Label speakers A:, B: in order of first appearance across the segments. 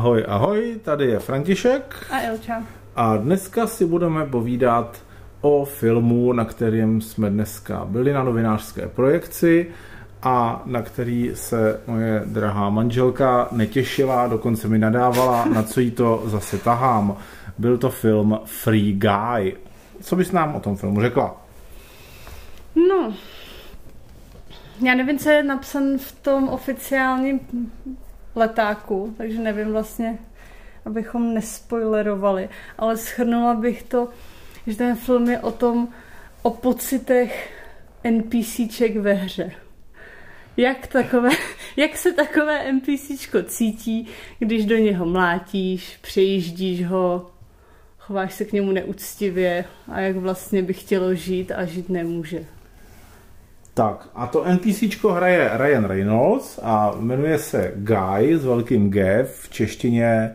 A: Ahoj, ahoj, tady je František.
B: A Ilča.
A: A dneska si budeme povídat o filmu, na kterém jsme dneska byli na novinářské projekci a na který se moje drahá manželka netěšila, dokonce mi nadávala, na co jí to zase tahám. Byl to film Free Guy. Co bys nám o tom filmu řekla?
B: No, já nevím, co je napsan v tom oficiálním letáku, takže nevím vlastně, abychom nespoilerovali, ale schrnula bych to, že ten film je o tom, o pocitech NPCček ve hře. Jak, takové, jak se takové NPCčko cítí, když do něho mlátíš, přejíždíš ho, chováš se k němu neúctivě a jak vlastně by chtělo žít a žít nemůže.
A: Tak, a to NPCčko hraje Ryan Reynolds a jmenuje se Guy s velkým G v češtině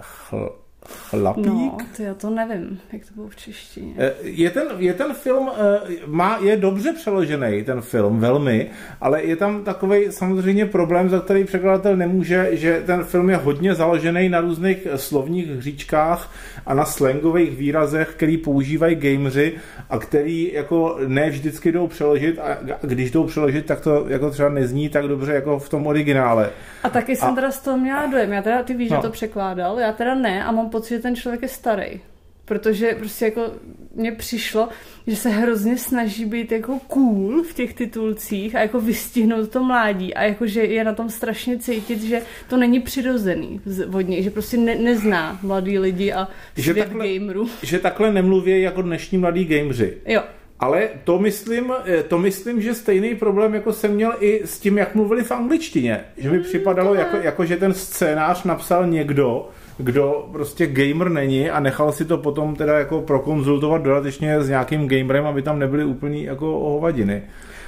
A: chl, chlapík.
B: No, to já to nevím, jak to bylo v češtině.
A: Eh, je ten, je ten film, eh, má, je dobře přeložený ten film, velmi, ale je tam takový samozřejmě problém, za který překladatel nemůže, že ten film je hodně založený na různých slovních hříčkách a na slangových výrazech, který používají gameři a který jako ne vždycky jdou přeložit a když jdou přeložit, tak to jako třeba nezní tak dobře jako v tom originále.
B: A taky jsem a... teda z toho měla dojem, já teda, ty víš, no. že to překládal, já teda ne a mám pocit, že ten člověk je starý. Protože prostě jako mně přišlo, že se hrozně snaží být jako cool v těch titulcích a jako vystihnout to mládí a jako, že je na tom strašně cítit, že to není přirozený vodně, že prostě ne, nezná mladý lidi a svět že takhle, gamerů.
A: Že takhle nemluví jako dnešní mladí gameři.
B: Jo.
A: Ale to myslím, eh, to myslím, že stejný problém jako jsem měl i s tím, jak mluvili v angličtině. Že mi mm, připadalo, jako, jako že ten scénář napsal někdo, kdo prostě gamer není a nechal si to potom teda jako prokonzultovat dodatečně s nějakým gamerem, aby tam nebyly úplný jako hovadiny.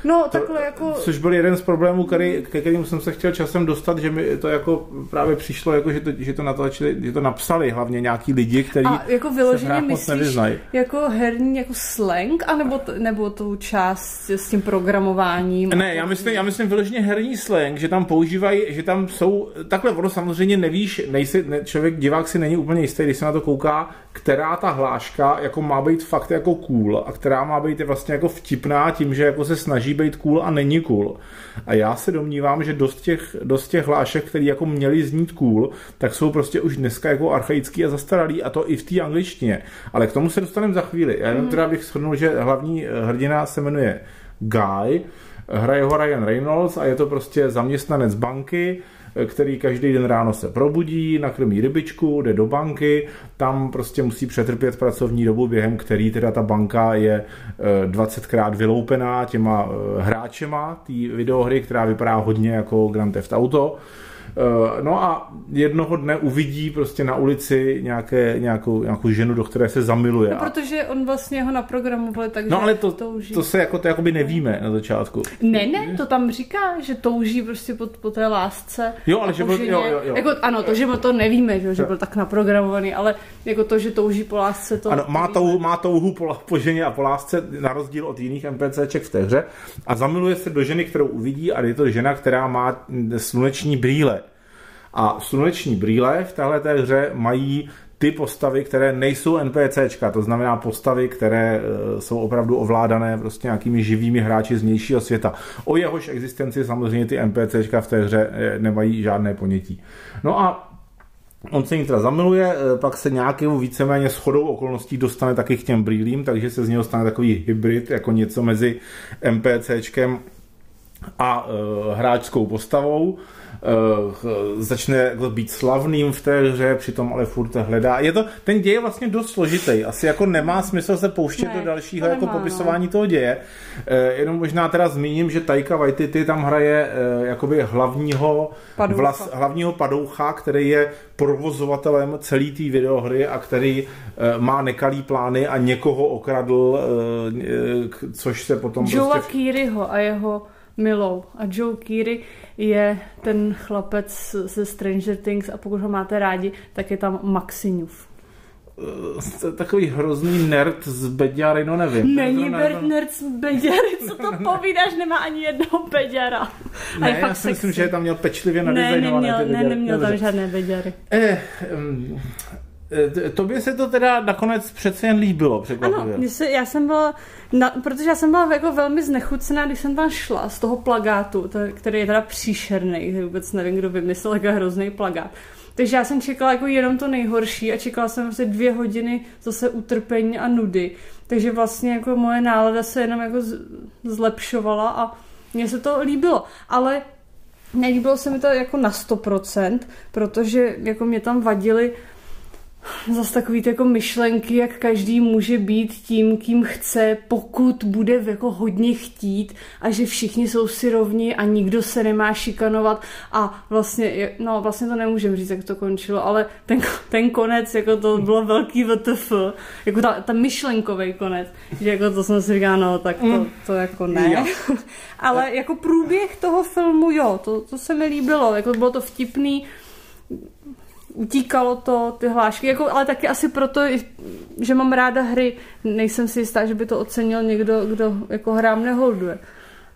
B: No, takhle to, jako...
A: Což byl jeden z problémů, který, ke kterým jsem se chtěl časem dostat, že mi to jako právě přišlo, jako že, to, že, to natočili, že to napsali hlavně nějaký lidi, kteří
B: A jako vyloženě myslíš jako herní jako slang, anebo t, nebo tu část s tím programováním?
A: Ne, já myslím, já myslím vyloženě herní slang, že tam používají, že tam jsou, takhle ono samozřejmě nevíš, nejsi, ne, člověk, divák si není úplně jistý, když se na to kouká, která ta hláška jako má být fakt jako cool a která má být vlastně jako vtipná tím, že jako se snaží být cool a není cool. A já se domnívám, že dost těch, dost těch hlášek, které jako měly znít cool, tak jsou prostě už dneska jako archaický a zastaralý a to i v té angličtině. Ale k tomu se dostaneme za chvíli. Já jenom mhm. teda bych shrnul, že hlavní eh, hrdina se jmenuje Guy, hraje ho Ryan Reynolds a je to prostě zaměstnanec banky, který každý den ráno se probudí, nakrmí rybičku, jde do banky, tam prostě musí přetrpět pracovní dobu, během který teda ta banka je 20krát eh, vyloupená těma eh, hráčema té videohry, která vypadá hodně jako Grand Theft Auto. Eh, no a jednoho dne uvidí prostě na ulici nějaké, nějakou, nějakou ženu, do které se zamiluje.
B: No, protože on vlastně ho naprogramoval, takže
A: No ale to, touží. to se jako to jakoby nevíme na začátku.
B: Ne, ne, to tam říká, že touží prostě po, po té lásce.
A: Jo, ale že byl, jo, jo, jo.
B: Jako, ano, to, že to nevíme, že, že byl tak naprogramovaný, ale jako to, že touží po lásce, to...
A: Ano, má, touhu, má touhu po, po ženě a po lásce, na rozdíl od jiných NPCček v té hře a zamiluje se do ženy, kterou uvidí a je to žena, která má sluneční brýle. A sluneční brýle v téhle té hře mají ty postavy, které nejsou NPCčka, to znamená postavy, které e, jsou opravdu ovládané prostě nějakými živými hráči z vnějšího světa. O jehož existenci samozřejmě ty NPCčka v té hře e, nemají žádné ponětí. No a On se jí teda zamiluje, e, pak se nějakým víceméně shodou okolností dostane taky k těm brýlím, takže se z něho stane takový hybrid, jako něco mezi NPCčkem a e, hráčskou postavou. Eh, začne jako být slavným v té hře, přitom ale furt hledá. Je to, ten děj je vlastně dost složitý. Asi jako nemá smysl se pouštět ne, do dalšího to jako nemá, popisování no. toho děje. Eh, jenom možná teda zmíním, že Taika Waititi tam hraje eh, jakoby hlavního, padoucha. Vlas, hlavního padoucha, který je provozovatelem celé té videohry a který má nekalý plány a někoho okradl, což se potom
B: Joe prostě... Kiriho a jeho milou. A Joe Keery je ten chlapec ze Stranger Things a pokud ho máte rádi, tak je tam Maxiňův.
A: uh, takový hrozný nerd z Beďary, no nevím.
B: Není Bert nerd z Beďary, co to povídáš, nemá ani jednoho Beďara.
A: Ne, já si myslím, že tam měl pečlivě nadizajnované
B: ne,
A: ty
B: neměl, ne, neměl tam žádné Beďary.
A: Eh, um, eh, tobě se to teda nakonec přece jen líbilo,
B: Ano,
A: překvapivě.
B: mně se, já jsem byla, na, protože já jsem byla jako velmi znechucená, když jsem tam šla z toho plagátu, to, který je teda příšerný, vůbec nevím, kdo vymyslel jako hrozný plagát. Takže já jsem čekala jako jenom to nejhorší a čekala jsem vlastně dvě hodiny zase utrpení a nudy. Takže vlastně jako moje nálada se jenom jako zlepšovala a mně se to líbilo. Ale nelíbilo se mi to jako na 100%, protože jako mě tam vadily zase takový ty jako myšlenky, jak každý může být tím, kým chce, pokud bude jako hodně chtít a že všichni jsou si rovni a nikdo se nemá šikanovat a vlastně, no vlastně to nemůžem říct, jak to končilo, ale ten, ten konec, jako to bylo velký VTF, jako ta, ta myšlenkový konec, že jako to jsem si říkala, no tak to, to jako ne. Ale jako průběh toho filmu, jo, to, to se mi líbilo, jako bylo to vtipný, utíkalo to, ty hlášky, jako, ale taky asi proto, že mám ráda hry, nejsem si jistá, že by to ocenil někdo, kdo jako hrám neholduje.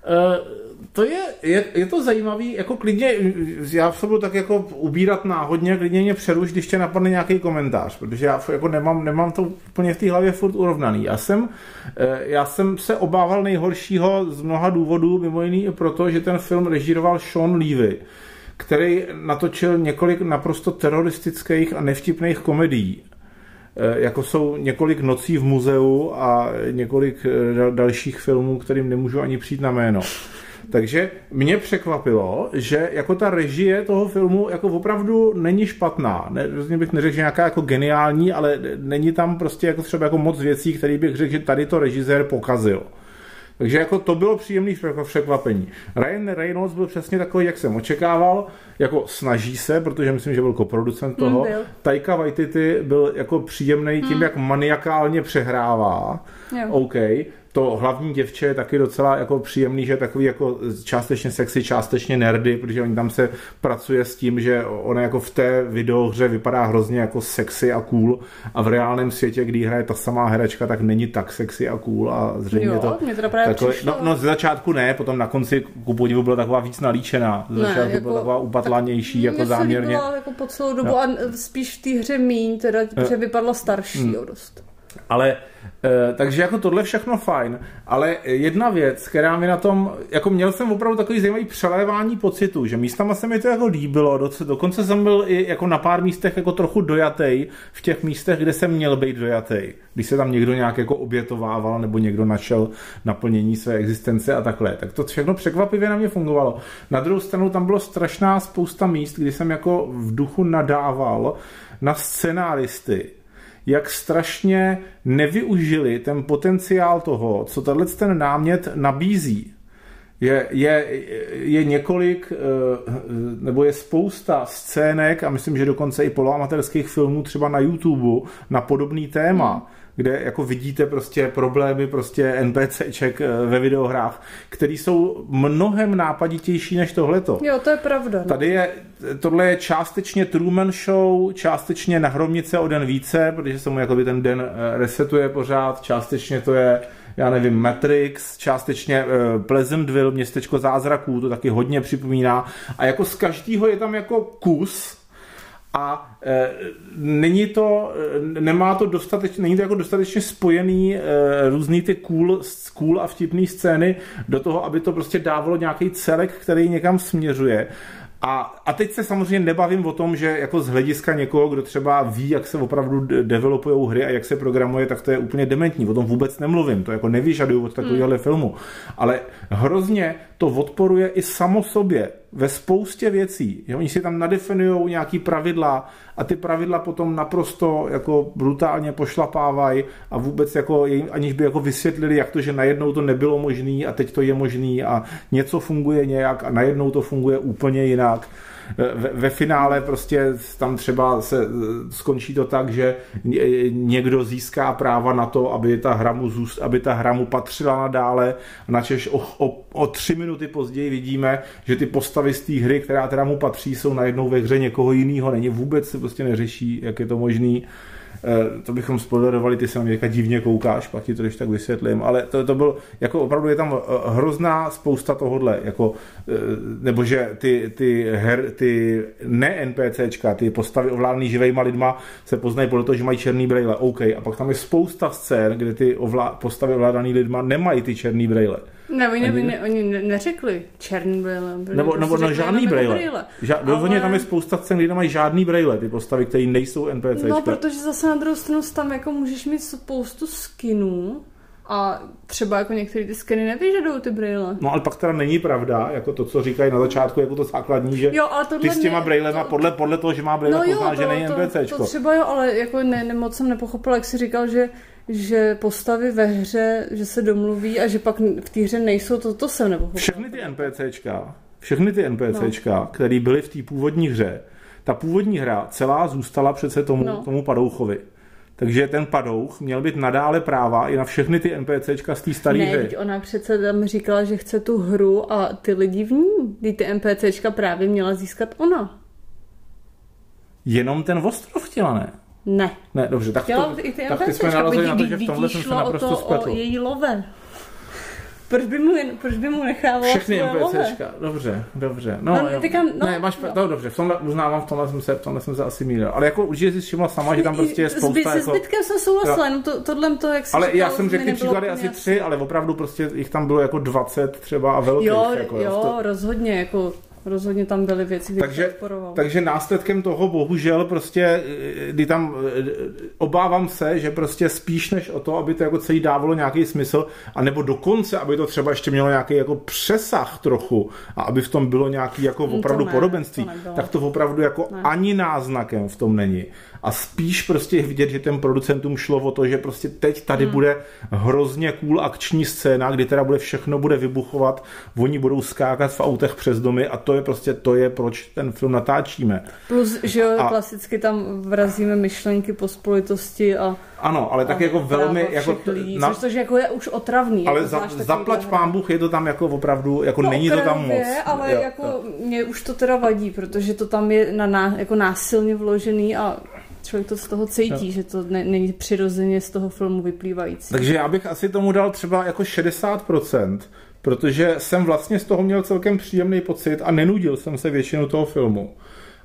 A: Eh, to je, je, je to zajímavý, jako klidně, já se budu tak jako ubírat náhodně, klidně mě přeruš, když tě napadne nějaký komentář, protože já jako nemám, nemám to úplně v té hlavě furt urovnaný. Já jsem, eh, já jsem se obával nejhoršího z mnoha důvodů, mimo jiný i proto, že ten film režíroval Sean Levy, který natočil několik naprosto teroristických a nevtipných komedií Eh, jako jsou několik nocí v muzeu a několik dal- dalších filmů, kterým nemůžu ani přijít na jméno. Takže mě překvapilo, že jako ta režie toho filmu jako opravdu není špatná. Ne, rozhodně bych neřekl, že nějaká jako geniální, ale není tam prostě jako třeba jako moc věcí, které bych řekl, že tady to režisér pokazil. Takže jako to bylo příjemný překvapení. Ryan Reynolds byl přesně takový, jak jsem očekával, jako snaží se, protože myslím, že byl koproducent toho.
B: byl.
A: Taika Waititi byl jako příjemný tím, jak maniakálně přehrává.
B: Jo.
A: OK. To hlavní děvče je taky docela jako příjemný, že je takový jako částečně sexy, částečně nerdy, protože oni tam se pracuje s tím, že ona jako v té videohře vypadá hrozně jako sexy a cool a v reálném světě, kdy hraje ta samá herečka, tak není tak sexy a cool a zřejmě
B: Jo,
A: to...
B: mně teda právě
A: takové,
B: přišlo.
A: no, no, z začátku ne, potom na konci ku podivu byla taková víc nalíčená. Z
B: Ne,
A: začátku
B: jako-
A: byla taková upatlanější, jako
B: Mně se
A: záměrně.
B: líbila jako po celou dobu
A: No.
B: a spíš v té hře míň, teda, protože vypadla starší jo, dost.
A: Ale e, takže jako tohle všechno fajn, ale jedna věc, která mi na tom, jako měl jsem opravdu takový zajímavý přelévání pocitu, že místama se mi to jako líbilo, dokonce jsem byl i jako na pár místech jako trochu dojatej v těch místech, kde jsem měl být dojatej, když se tam někdo nějak jako obětovával nebo někdo našel naplnění své existence a takhle, tak to všechno překvapivě na mě fungovalo. Na druhou stranu tam bylo strašná spousta míst, kdy jsem jako v duchu nadával na scenáristy, jak strašně nevyužili ten potenciál toho, co tenhle ten námět nabízí. Je, je, je několik, eh, nebo je spousta scének a myslím, že dokonce i poloamatérských filmů třeba na YouTube na podobný téma, hmm. Kde jako vidíte prostě problémy prostě NPCček eh, ve videohrách, které jsou mnohem nápaditější než tohleto.
B: Jo, to je pravda. No.
A: Tady je, tohle je částečně Truman Show, částečně na hromnice o den více, protože se mu jakoby ten den eh, resetuje pořád, částečně to je já nevím, Matrix, částečně uh, Pleasantville, městečko zázraků, to taky hodně připomíná. A jako z každého je tam jako kus, a e, není to, e, nemá to dostatečně, není to jako dostatečně spojený e, různý ty cool, cool a vtipný scény do toho, aby to prostě dávalo nějaký celek, který někam směřuje. A, a teď se samozřejmě nebavím o tom, že jako z hlediska někoho, kdo třeba ví, jak se opravdu developují hry a jak se programuje, tak to je úplně dementní. O tom vůbec nemluvím, to jako nevyžaduju od takovéhohle hmm. filmu. Ale hrozně to odporuje i samo sobě ve spoustě věcí. Že oni si tam nadefinují nějaký pravidla a ty pravidla potom naprosto jako brutálně pošlapávají a vůbec jako aniž by jako vysvětlili, jak to, že najednou to nebylo možný a teď to je možný a něco funguje nějak a najednou to funguje úplně jinak. Ve, ve finále prostě tam třeba se skončí to tak, že někdo získá práva na to, aby ta hra mu, zůst, aby ta hra mu patřila nadále. Načež o, o, o tři minuty později vidíme, že ty postavy z té hry, která teda mu patří, jsou najednou ve hře někoho jiného. Není vůbec se prostě neřeší, jak je to možný. To bychom spoilerovali, ty se na mě divně koukáš, pak ti to když tak vysvětlím, ale to, to byl, jako opravdu je tam eh, hrozná spousta tohohle, jako, eh, nebo že ty, ty, her, ty ne NPCčka, ty postavy ovládaný živejma lidma se poznají podle toho, že mají černý brejle, OK, a pak tam je spousta scén, kde ty ovlá, postavy ovládaný lidma nemají ty černý brejle.
B: Ne, oni, ne, ne, oni neřekli černý brýle.
A: Nebo, nebo na žádný brýle. brýle. Ža- Ale... tam je spousta scén, kde nemají žádný brýle, ty postavy, které nejsou NPC.
B: No, protože zase na druhou stranu tam jako můžeš mít spoustu skinů, a třeba jako některé ty skiny nevyžadují ty brýle.
A: No ale pak teda není pravda, jako to, co říkají na začátku, jako to základní, že
B: jo, ale
A: ty s těma brýlema, to... podle, podle toho, že má brýle,
B: no
A: pozná, že není NPCčko.
B: To, to třeba jo, ale jako ne, ne, moc jsem nepochopila, jak jsi říkal, že že postavy ve hře, že se domluví a že pak v té hře nejsou, to, to jsem nepochopila.
A: Všechny ty NPCčka, všechny ty NPCčka, no. které byly v té původní hře, ta původní hra celá zůstala přece tomu, no. tomu padouchovi. Takže ten padouch měl být nadále práva i na všechny ty NPCčka z té staré hry.
B: Ne, ona přece tam říkala, že chce tu hru a ty lidi v ní. Kdy ty NPCčka právě měla získat ona.
A: Jenom ten ostrov chtěla, ne?
B: Ne.
A: Ne, dobře, tak, to, i ty tak ty jsme narazili na to, že v tomhle jsem se naprosto spletl.
B: její love. Proč by mu, proč by mu nechávala
A: Všechny NPCčka, dobře, dobře. No, no, teďka, no, ne, máš, no. no, dobře, v tomhle uznávám, v tomhle jsem se, v tomhle jsem se asi mýlil. Ale jako určitě si všimla sama, že tam prostě je spousta.
B: Se jako... zbytkem jsem souhlasila, jenom to, tohle to, jak
A: Ale já jsem řekl ty příklady asi tři, ale opravdu prostě jich tam bylo jako 20 třeba a velkých.
B: Jo,
A: jako,
B: jo, to... rozhodně, jako Rozhodně tam byly věci, které
A: takže, takže následkem toho bohužel prostě, kdy tam obávám se, že prostě spíš než o to, aby to jako celý dávalo nějaký smysl, anebo dokonce, aby to třeba ještě mělo nějaký jako přesah trochu a aby v tom bylo nějaký jako mm, opravdu to ne, podobenství, to tak to opravdu jako ne. ani náznakem v tom není a spíš prostě vidět, že těm producentům šlo o to, že prostě teď tady hmm. bude hrozně cool akční scéna, kdy teda bude všechno bude vybuchovat, oni budou skákat v autech přes domy a to je prostě to je, proč ten film natáčíme.
B: Plus, že jo, a, klasicky tam vrazíme myšlenky pospolitosti a
A: ano, ale tak jako velmi... Jako
B: lidí, na, což jako je už otravný.
A: Ale jako za, zaplať pán Bůh, je to tam jako opravdu, jako no, není to tam moc.
B: ale jo, jako jo. mě už to teda vadí, protože to tam je na, jako násilně vložený a člověk to z toho cítí, no. že to ne, není přirozeně z toho filmu vyplývající.
A: Takže já bych asi tomu dal třeba jako 60%, protože jsem vlastně z toho měl celkem příjemný pocit a nenudil jsem se většinu toho filmu.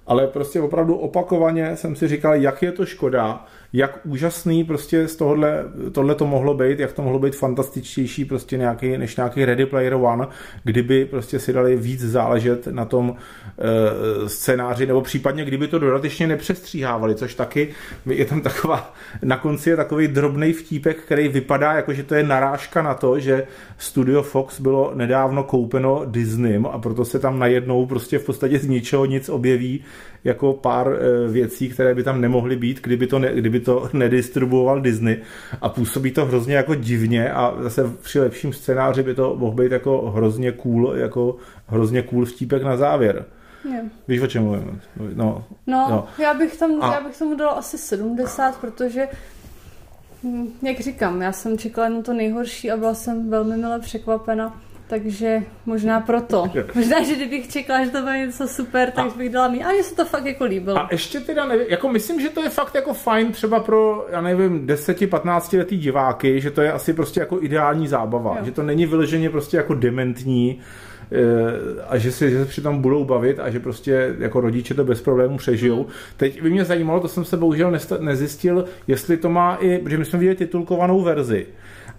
A: Ale prostě opravdu opakovaně jsem si říkal, jak je to škoda, jak úžasný prostě z tohohle, tohle to mohlo být, jak to mohlo být fantastičtější prostě nějaký, než nějaký Ready Player One, kdyby prostě si dali víc záležet na tom e, scénáři, nebo případně kdyby to dodatečně nepřestříhávali, což taky je tam taková, na konci je takový drobný vtípek, který vypadá jako, že to je narážka na to, že Studio Fox bylo nedávno koupeno Disneym a proto se tam najednou prostě v podstatě z ničeho nic objeví jako pár e, věcí, které by tam nemohly být, kdyby to, ne, kdyby to nedistribuoval Disney a působí to hrozně jako divně a zase při lepším scénáři by to mohl být jako hrozně cool, jako hrozně cool vtípek na závěr. Yeah. Víš, o čem mluvím?
B: No, no, no. Já, bych tam, a... já bych tomu dala asi 70, protože hm, jak říkám, já jsem čekala jenom to nejhorší a byla jsem velmi milé překvapena takže možná proto. Možná, že kdybych čekala, že to bude něco super, tak a, bych dala mít. A mně se to fakt jako líbilo.
A: A ještě teda nevím, jako myslím, že to je fakt jako fajn třeba pro, já nevím, 10-15 letý diváky, že to je asi prostě jako ideální zábava. Jo. Že to není vyloženě prostě jako dementní eh, a že si, že se přitom budou bavit a že prostě jako rodiče to bez problémů přežijou. Hmm. Teď by mě zajímalo, to jsem se bohužel nezjistil, jestli to má i, protože my jsme viděli titulkovanou verzi,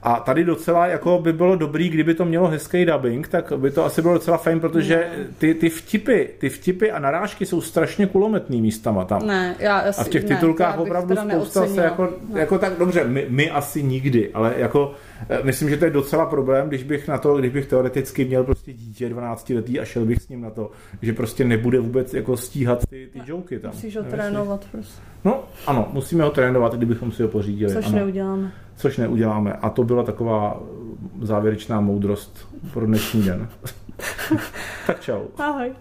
A: a tady docela jako by bylo dobrý, kdyby to mělo hezký dubbing, tak by to asi bylo docela fajn, protože ty, ty vtipy, ty vtipy a narážky jsou strašně kulometný místama tam.
B: Ne, já
A: asi, a v těch titulkách ne, opravdu spousta se jako, no. jako tak dobře, my, my asi nikdy, ale jako eh, myslím, že to je docela problém, když bych na to, když bych teoreticky měl prostě dítě 12 letý a šel bych s ním na to, že prostě nebude vůbec jako stíhat ty, ty joky tam.
B: Musíš ho trénovat prostě.
A: No, ano, musíme ho trénovat, kdybychom si ho pořídili.
B: Což
A: ano.
B: neuděláme
A: což neuděláme. A to byla taková závěrečná moudrost pro dnešní den. tak čau.
B: Ahoj.